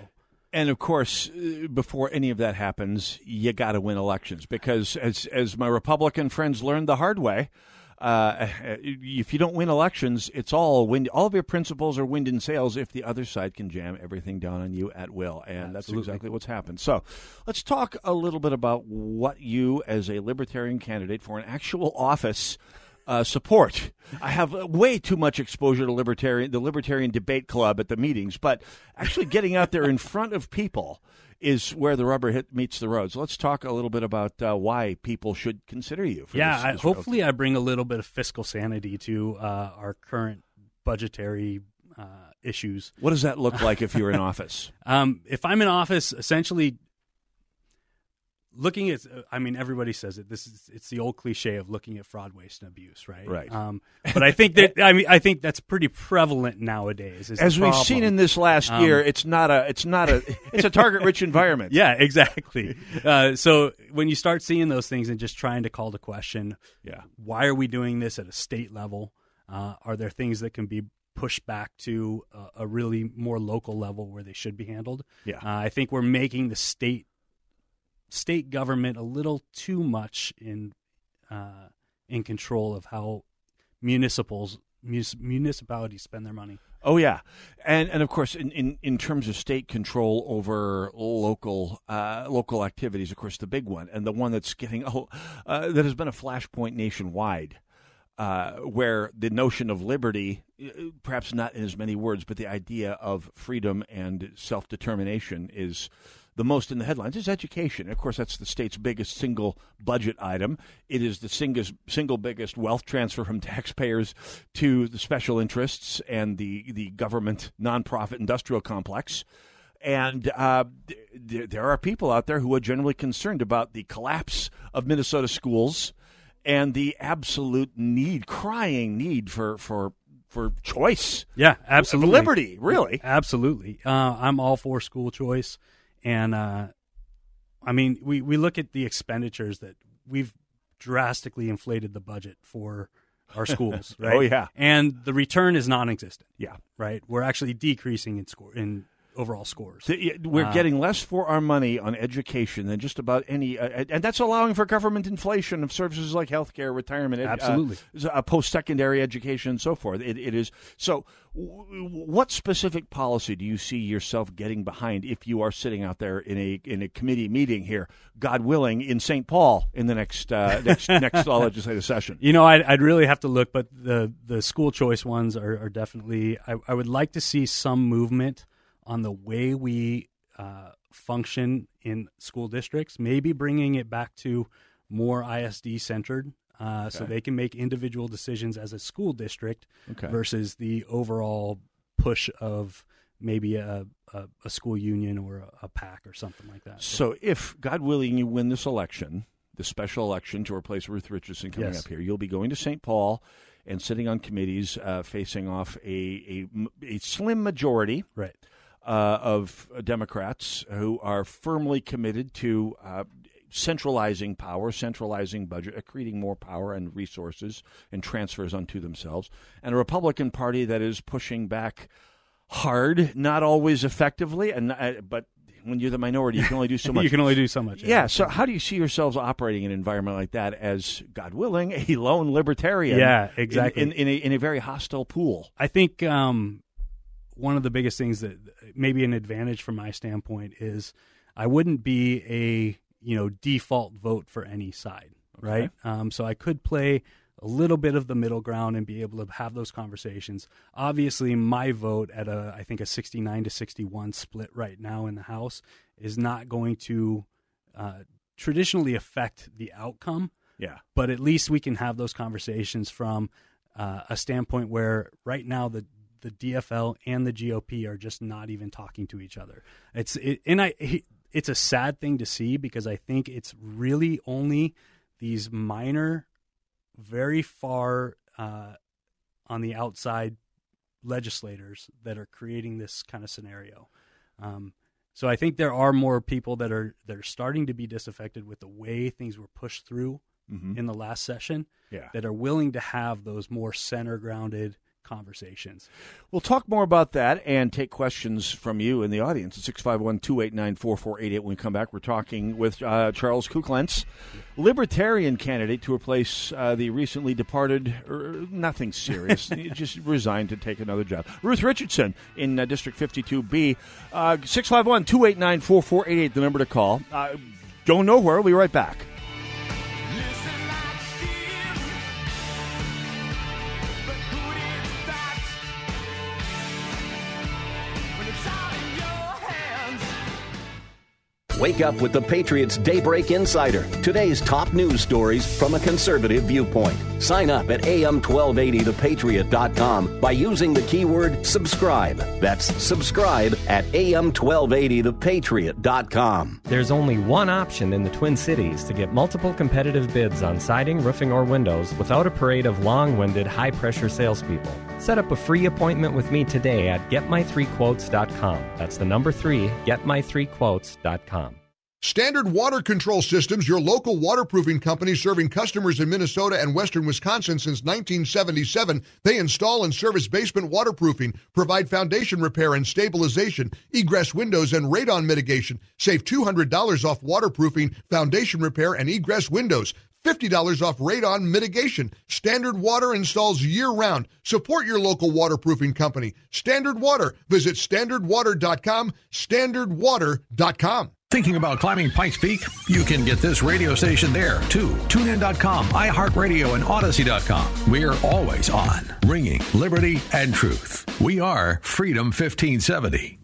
And of course, uh, before any of that happens, you got to win elections because, as as my Republican friends learned the hard way, uh, if you don't win elections, it's all wind. All of your principles are wind and sails if the other side can jam everything down on you at will, and that's exactly what's happened. So, let's talk a little bit about what you, as a libertarian candidate for an actual office. Uh, support. I have way too much exposure to libertarian, the libertarian debate club at the meetings, but actually getting out there in front of people is where the rubber hit meets the road. So let's talk a little bit about uh, why people should consider you. For yeah, this, this road. hopefully I bring a little bit of fiscal sanity to uh, our current budgetary uh, issues. What does that look like if you're in office? Um, if I'm in office, essentially looking at, I mean, everybody says it. This is it's the old cliche of looking at fraud, waste, and abuse, right? Right. Um, but I think that I mean I think that's pretty prevalent nowadays. As we've problem. seen in this last Um, year, it's not a, it's not a, it's a target-rich environment. Yeah, exactly. Uh, so when you start seeing those things and just trying to call to question, yeah, why are we doing this at a state level? Uh, are there things that can be pushed back to a, a really more local level where they should be handled? Yeah. uh, I think we're making the state state government a little too much in uh, in control of how municipals municipalities spend their money. Oh yeah, and and of course, in, in, in terms of state control over local uh, local activities, of course, the big one and the one that's getting oh, uh, that has been a flashpoint nationwide, uh, where the notion of liberty, uh, perhaps not in as many words, but the idea of freedom and self determination is the most in the headlines is education. Of course, that's the state's biggest single budget item. It is the single, single biggest wealth transfer from taxpayers to the special interests and the, the government nonprofit industrial complex. And uh, th- there are people out there who are generally concerned about the collapse of Minnesota schools and the absolute need, crying need for, for, for choice. Yeah, absolutely. Liberty, really. Absolutely. Uh, I'm all for school choice. And uh, I mean, we, we look at the expenditures that we've drastically inflated the budget for our schools, right? Oh, yeah. And the return is non existent. Yeah. Right? We're actually decreasing in score in overall scores. We're Uh, getting less for our money on education than just about any, uh, and that's allowing for government inflation of services like healthcare, retirement, ed- Absolutely. uh, uh, post-secondary education, and so forth. It, it is so. W- what specific policy do you see yourself getting behind if you are sitting out there in a in a committee meeting here, God willing, in St. Paul in the next uh, next next legislative session? You know, I'd, I'd really have to look, but the the school choice ones are, are definitely. I, I would like to see some movement on the way we uh, function in school districts. Maybe bringing it back to more ISD centered, uh, so they can make individual decisions as a school district Okay. versus the overall push of maybe a, a, a school union or a, a PAC or something like that. So, if God willing, you win this election, the special election to replace Ruth Richardson coming Yes. up here, you'll be going to St. Paul and sitting on committees, uh, facing off a, a a slim majority, right, uh, of Democrats who are firmly committed to. Uh, Centralizing power, centralizing budget, accreting more power and resources and transfers unto themselves, and a Republican Party that is pushing back hard, not always effectively, and uh, but when you're the minority, you can only do so much. you can only do so much. Yeah. So, how do you see yourselves operating in an environment like that as, God willing, a lone libertarian? Yeah, exactly. In, in, in, a, in a very hostile pool. I think um, one of the biggest things that maybe an advantage from my standpoint is I wouldn't be a you know default vote for any side, okay. right? Um, so I could play a little bit of the middle ground and be able to have those conversations. Obviously, my vote at a I think a 69 to 61 split right now in the House is not going to uh, traditionally affect the outcome. Yeah, but at least we can have those conversations from uh, a standpoint where right now the the DFL and the GOP are just not even talking to each other. It's it, and I it's a sad thing to see because I think it's really only these minor, very far uh, on the outside legislators that are creating this kind of scenario. Um, so I think there are more people that are that are starting to be disaffected with the way things were pushed through mm-hmm. in the last session. Yeah. that are willing to have those more center grounded conversations. We'll talk more about that and take questions from you in the audience at 651 289 4488. When we come back, we're talking with uh, Charles Kuchlenz, Libertarian candidate to replace uh, the recently departed, er, nothing serious, just resigned to take another job. Ruth Richardson in uh, District 52B. Uh, 651 289 4488, the number to call. Uh, don't know where. We'll be right back. Wake up with the Patriots Daybreak Insider. Today's top news stories from a conservative viewpoint. Sign up at am1280thepatriot.com by using the keyword subscribe. That's subscribe at am1280thepatriot.com. There's only one option in the Twin Cities to get multiple competitive bids on siding, roofing, or windows without a parade of long winded, high pressure salespeople. Set up a free appointment with me today at getmy3quotes.com. That's the number three, getmy3quotes.com. Standard Water Control Systems, your local waterproofing company serving customers in Minnesota and western Wisconsin since 1977. They install and service basement waterproofing, provide foundation repair and stabilization, egress windows and radon mitigation. Save $200 off waterproofing, foundation repair, and egress windows. $50 off radon mitigation. Standard Water installs year round. Support your local waterproofing company. Standard Water. Visit standardwater.com, standardwater.com. Thinking about climbing Pikes Peak? You can get this radio station there too. TuneIn.com, iHeartRadio, and Odyssey.com. We're always on, ringing liberty and truth. We are Freedom 1570.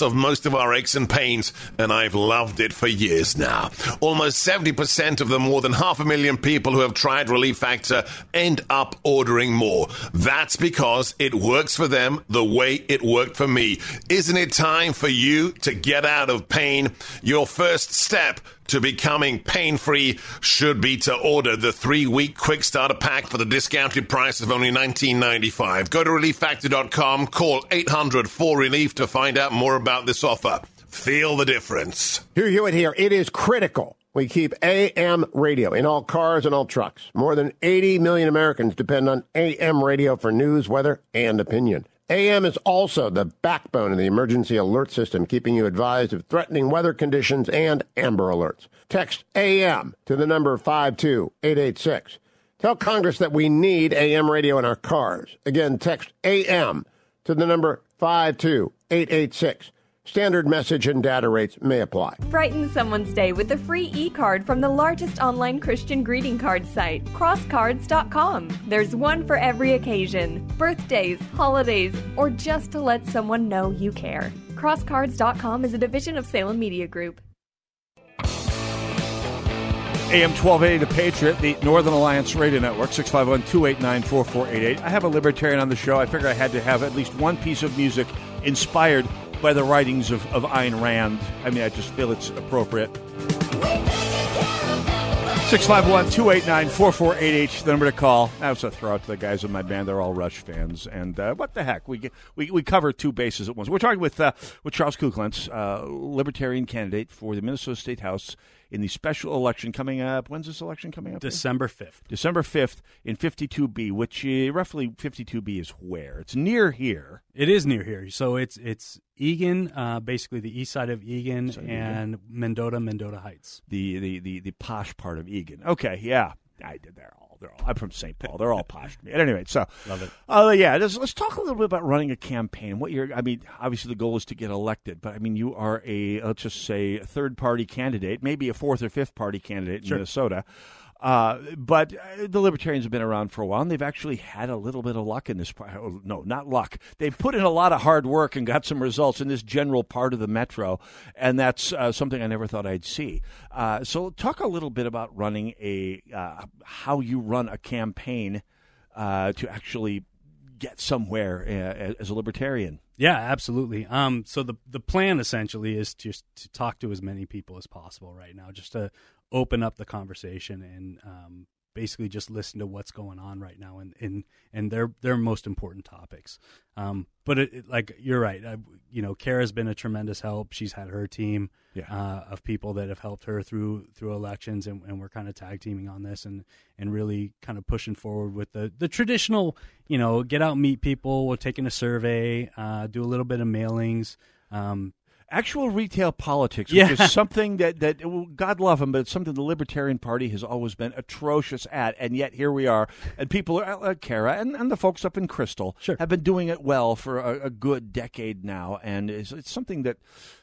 of most of our aches and pains, and I've loved it for years now. Almost 70% of the more than half a million people who have tried Relief Factor end up ordering more. That's because it works for them the way it worked for me. Isn't it time for you to get out of pain? Your first step to becoming pain free should be to order the three week quick starter pack for the discounted price of only $19.95. Go to relieffactor.com, call 800 4 Relief to find out more about this offer. Feel the difference. Hugh Hewitt here. It is critical. We keep AM radio in all cars and all trucks. More than 80 million Americans depend on AM radio for news, weather, and opinion. AM is also the backbone of the emergency alert system, keeping you advised of threatening weather conditions and Amber Alerts. Text AM to the number 52886. Tell Congress that we need AM radio in our cars. Again, text AM to the number 52886. Standard message and data rates may apply. Brighten someone's day with a free e card from the largest online Christian greeting card site, crosscards.com. There's one for every occasion birthdays, holidays, or just to let someone know you care. Crosscards.com is a division of Salem Media Group. AM 1280 The Patriot, the Northern Alliance Radio Network, 651 289 4488. I have a libertarian on the show. I figure I had to have at least one piece of music inspired by the writings of, of Ayn Rand. I mean, I just feel it's appropriate. 651 289 4488, the number to call. That was a throw out to the guys in my band. They're all Rush fans. And uh, what the heck? We, get, we we cover two bases at once. We're talking with, uh, with Charles Kuchlenz, uh, Libertarian candidate for the Minnesota State House in the special election coming up. When's this election coming up? December 5th. December 5th in 52B, which uh, roughly 52B is where? It's near here. It is near here. So it's it's Eagan, uh, basically the east side of Eagan, Side of and Mendota, Mendota Heights. The, the, the, the posh part of Eagan. Okay, yeah. I did. They're all. They're all. I'm from St. Paul. They're all posh to me. At any rate, so Love it. Uh, yeah, let's, let's talk a little bit about running a campaign. What you're. I mean, obviously the goal is to get elected, but I mean, you are a let's just say a third party candidate, maybe a fourth or fifth party candidate in Sure. Minnesota. Uh, but uh, the Libertarians have been around for a while, and they've actually had a little bit of luck in this part. oh, No, not luck. They've put in a lot of hard work and got some results in this general part of the metro, and that's uh, something I never thought I'd see. Uh, so, talk a little bit about running a uh, how you run a campaign uh, to actually get somewhere uh, as a libertarian. Yeah, absolutely. Um, so the the plan essentially is just to talk to as many people as possible right now, just to open up the conversation and um, basically just listen to what's going on right now and and, and their their most important topics. Um, but it, it- like you're right, I, you know, Cara's been a tremendous help. She's had her team Yeah. uh, of people that have helped her through through elections, and, and we're kind of tag teaming on this and and really kind of pushing forward with the the traditional, you know, get out meet people. We're taking a survey, uh, do a little bit of mailings. Um, Actual retail politics, which Yeah. is something that, that well, God love them, but it's something the Libertarian Party has always been atrocious at, and yet here we are, and people are uh, uh, like Cara and, and the folks up in Crystal have been doing it well for a, a good decade now, and it's, it's something that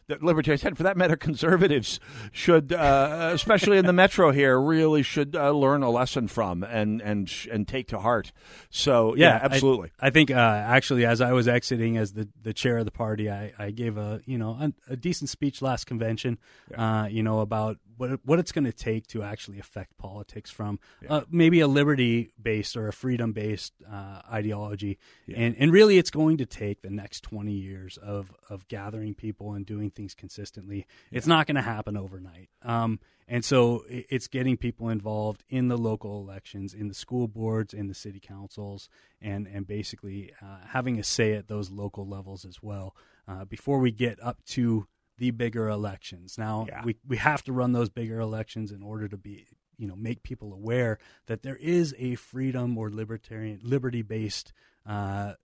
that libertarians and for that matter conservatives should, uh, especially in the metro here, really should uh, learn a lesson from and and and take to heart. So yeah, I- absolutely. I, think uh, actually, as I was exiting as the, the chair of the party, I, I gave a you know a, a decent speech last convention, uh, you know about what what it's going to take to actually affect politics from uh, maybe a liberty based or a freedom based uh, ideology, and and really it's going to take the next twenty years of of gathering people and doing things consistently. It's not going to happen overnight. Um, and so it's getting people involved in the local elections, in the school boards, in the city councils, and and basically uh, having a say at those local levels as well. Uh, before we get up to the bigger elections, now we we have to run those bigger elections in order to be you know make people aware that there is a freedom or libertarian liberty based. Uh,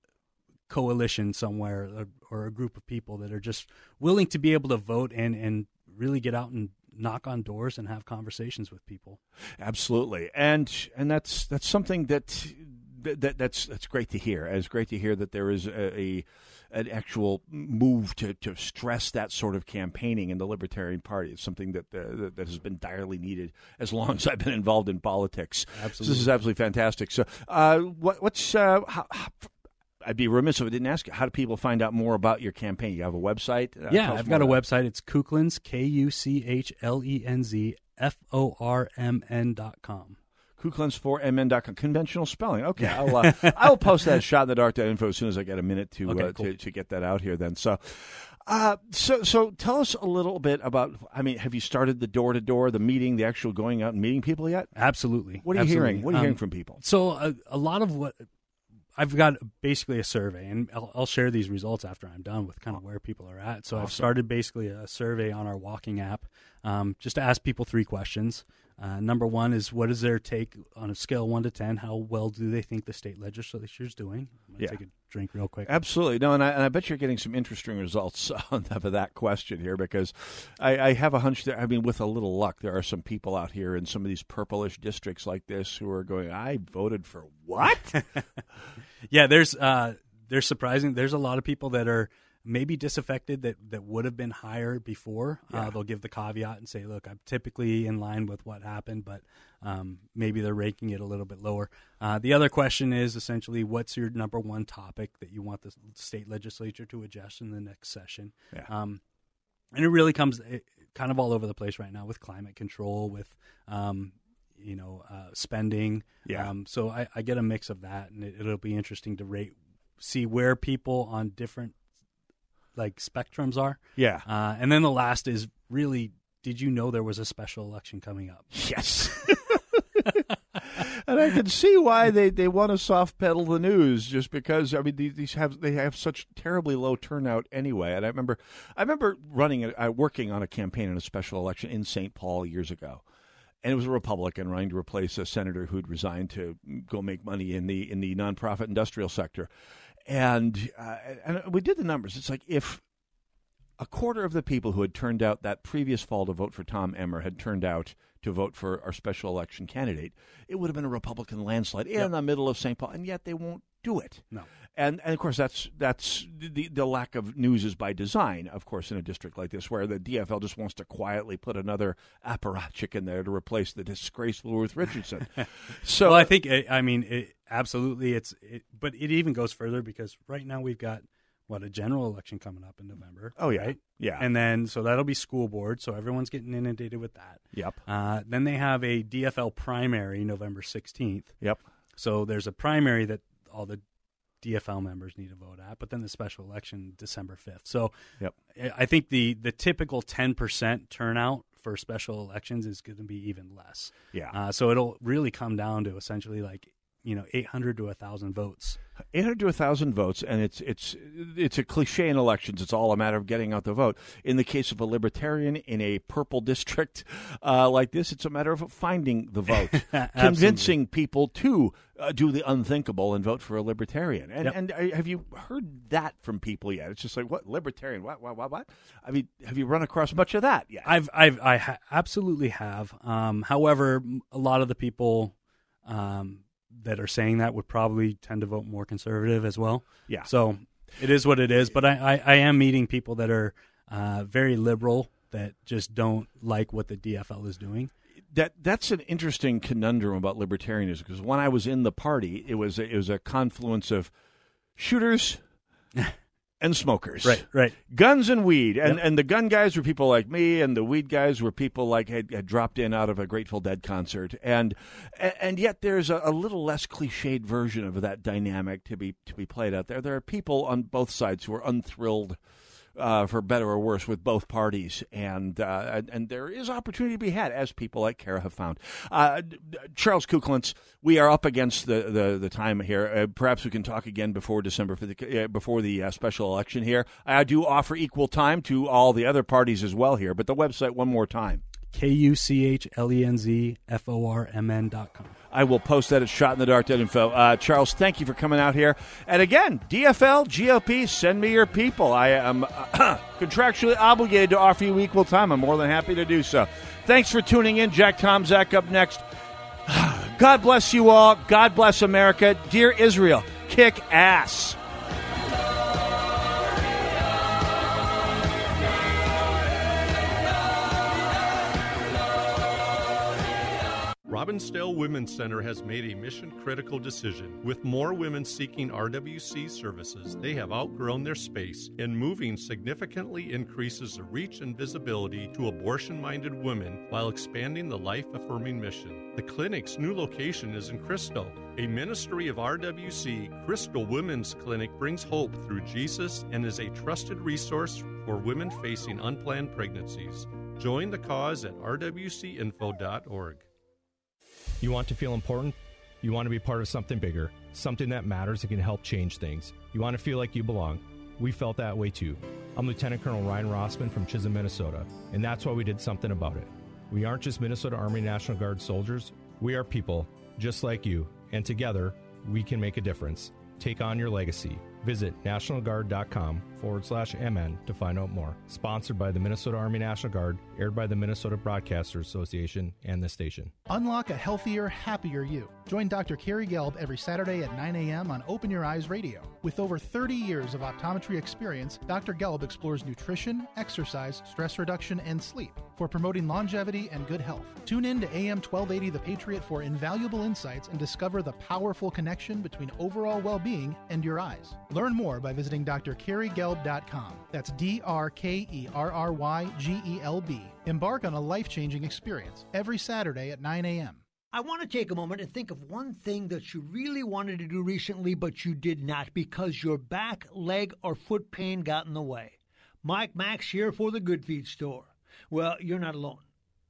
coalition somewhere or, or a group of people that are just willing to be able to vote and and really get out and knock on doors and have conversations with people. Absolutely, and and that's that's something that. That, that's that's great to hear. It's great to hear that there is a, a an actual move to, to stress that sort of campaigning in the Libertarian Party. It's something that uh, that- has been direly needed as long as I've been involved in politics. Absolutely. this is absolutely fantastic. So, uh, what, what's uh, how, how, I'd be remiss if I didn't ask you. How do people find out more about your campaign? You have a website? Uh, yeah, I've got a website. It's Kuchlenz, K U C H L E N Z F O R M N dot com. KuchlenzForMN.com. Conventional spelling. Okay, I'll uh, I'll post that shot in the dark info as soon as I get a minute to Okay, uh, cool. to, to get that out here. Then so. Uh, so, so tell us a little bit about. I mean, have you started the door to door, the meeting, the actual going out and meeting people yet? Absolutely. What are you hearing? What are you Um, hearing from people? So a, a lot of what I've got basically a survey, and I'll, I'll share these results after I'm done with kind of where people are at. So I've started basically a survey on our walking app, um, just to ask people three questions. Uh, number one is what is their take on a scale one to ten? How well do they think the state legislature is doing? I'm gonna Yeah. take a drink real quick. Absolutely. No, and I, and I bet you're getting some interesting results on top of that question here because I, I have a hunch that, I mean, with a little luck, there are some people out here in some of these purplish districts like this who are going, I voted for what? yeah, there's uh, there's surprising. There's a lot of people that are maybe disaffected that that would have been higher before. Yeah. Uh, they'll give the caveat and say, "Look, I'm typically in line with what happened, but um, maybe they're ranking it a little bit lower." Uh, the other question is essentially, what's your number one topic that you want the state legislature to adjust in the next session? Yeah. Um, and it really comes it, kind of all over the place right now with climate control, with um, you know uh, spending. Yeah. Um, so I, I get a mix of that, and it, it'll be interesting to rate, see where people on different like spectrums are. Yeah. Uh, and then the last is really, did you know there was a special election coming up? Yes. and I can see why they, they want to soft pedal the news, just because I mean these, these have they have such terribly low turnout anyway. And I remember I remember running a, uh, working on a campaign in a special election in St. Paul years ago, and it was a Republican running to replace a senator who'd resigned to go make money in the in the nonprofit industrial sector, and uh, and we did the numbers. It's like if a quarter of the people who had turned out that previous fall to vote for Tom Emmer had turned out to vote for our special election candidate, it would have been a Republican landslide in the middle of St. Paul, and yet they won't do it. No. And and of course that's that's the the lack of news is by design, of course, in a district like this where the DFL just wants to quietly put another apparatchik in there to replace the disgraceful Ruth Richardson. so well, I think I mean it, absolutely it's it, but it even goes further because right now we've got what a general election coming up in November. Oh yeah, right? yeah. And then so that'll be school board, so everyone's getting inundated with that. Yep. Uh, then they have a DFL primary November sixteenth. Yep. So there's a primary that all the DFL members need to vote at, but then the special election December fifth. So yep. I think the the typical ten percent turnout for special elections is going to be even less. Yeah. Uh, so it'll really come down to essentially like you know 800 to 1000 votes. 800 to 1000 votes and it's it's it's a cliche in elections. It's all a matter of getting out the vote. In the case of a libertarian in a purple district uh, like this it's a matter of finding the vote convincing people to uh, do the unthinkable and vote for a libertarian. And Yep. and uh, have you heard that from people yet? It's just like what? Libertarian? What what what what? I mean have you run across much of that yet? I've, I've, I ha- absolutely have. Um, however, a lot of the people um, that are saying that would probably tend to vote more conservative as well. Yeah. So it is what it is. But I, I, I am meeting people that are uh, very liberal that just don't like what the DFL is doing. that that's an interesting conundrum about libertarianism because when I was in the party, it was it was a confluence of shooters and smokers, Right, right. guns and weed, and Yep. and the gun guys were people like me, and the weed guys were people like had, had dropped in out of a Grateful Dead concert, and and yet there's a, a little less cliched version of that dynamic to be to be played out there. There are people on both sides who are unthrilled uh, for better or worse, with both parties, and, uh, and there is opportunity to be had, as people like Cara have found. Uh, Charles Kuchlenz, we are up against the, the, the time here. Uh, perhaps we can talk again before December for the uh, before the uh, special election here. I do offer equal time to all the other parties as well here, but the website one more time. K U C H L E N Z F O R M N dot com. I will post that at shotinthedark.info. Uh, Charles, thank you for coming out here. And again, DFL, GOP, send me your people. I am uh, contractually obligated to offer you equal time. I'm more than happy to do so. Thanks for tuning in. Jack Tomczak up next. God bless you all. God bless America. Dear Israel, kick ass. Robbinsdale Women's Center has made a mission critical decision. With more women seeking RWC services, they have outgrown their space, and moving significantly increases the reach and visibility to abortion minded women while expanding the life affirming mission. The clinic's new location is in Crystal. A ministry of RWC, Crystal Women's Clinic brings hope through Jesus and is a trusted resource for women facing unplanned pregnancies. Join the cause at rwcinfo.org. You want to feel important? You want to be part of something bigger, something that matters and can help change things. You want to feel like you belong. We felt that way too. I'm Lieutenant Colonel Ryan Rossman from Chisholm, Minnesota, and that's why we did something about it. We aren't just Minnesota Army National Guard soldiers, we are people just like you, and together we can make a difference. Take on your legacy. Visit nationalguard.com forward slash MN to find out more. Sponsored by the Minnesota Army National Guard, aired by the Minnesota Broadcasters Association and this station. Unlock a healthier, happier you. Join Dr. Kerry Gelb every Saturday at 9 a.m. on Open Your Eyes Radio. With over 30 years of optometry experience, Dr. Gelb explores nutrition, exercise, stress reduction, and sleep for promoting longevity and good health. Tune in to AM 1280 The Patriot for invaluable insights and discover the powerful connection between overall well being and your eyes. Learn more by visiting drkerrygelb.com. That's D R K E R R Y G E L B. Embark on a life changing experience every Saturday at 9 a.m. I want to take a moment and think of one thing that you really wanted to do recently, but you did not because your back, leg, or foot pain got in the way. Mike Max here for the Good Feet store. Well, you're not alone.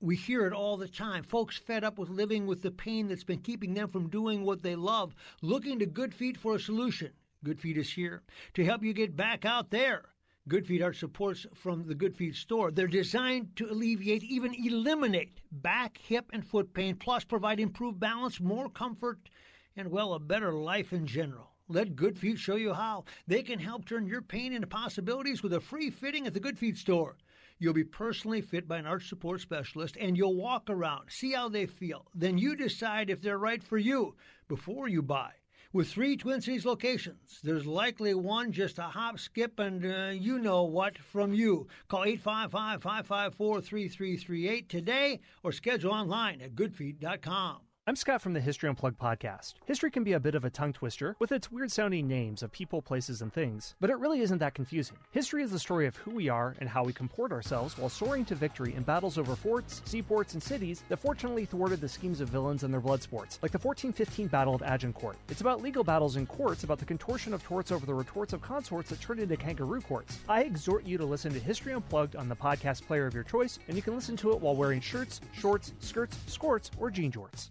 We hear it all the time. Folks fed up with living with the pain that's been keeping them from doing what they love, looking to Good Feet for a solution. Good Feet is here to help you get back out there. Good Feet are supports from the Good Feet store. They're designed to alleviate, even eliminate back, hip, and foot pain, plus provide improved balance, more comfort, and, well, a better life in general. Let Good Feet show you how. They can help turn your pain into possibilities with a free fitting at the Good Feet store. You'll be personally fit by an arch support specialist and you'll walk around, see how they feel. Then you decide if they're right for you before you buy. With three Twin Cities locations, there's likely one just a hop, skip, and uh, you know what from you. Call 855 554 3338 today or schedule online at goodfeet.com. I'm Scott from the History Unplugged podcast. History can be a bit of a tongue twister with its weird sounding names of people, places, and things, but it really isn't that confusing. History is the story of who we are and how we comport ourselves while soaring to victory in battles over forts, seaports, and cities that fortunately thwarted the schemes of villains and their blood sports, like the 1415 Battle of Agincourt. It's about legal battles in courts, about the contortion of torts over the retorts of consorts that turned into kangaroo courts. I exhort you to listen to History Unplugged on the podcast player of your choice, and you can listen to it while wearing shirts, shorts, skirts, skirts, or jean jorts.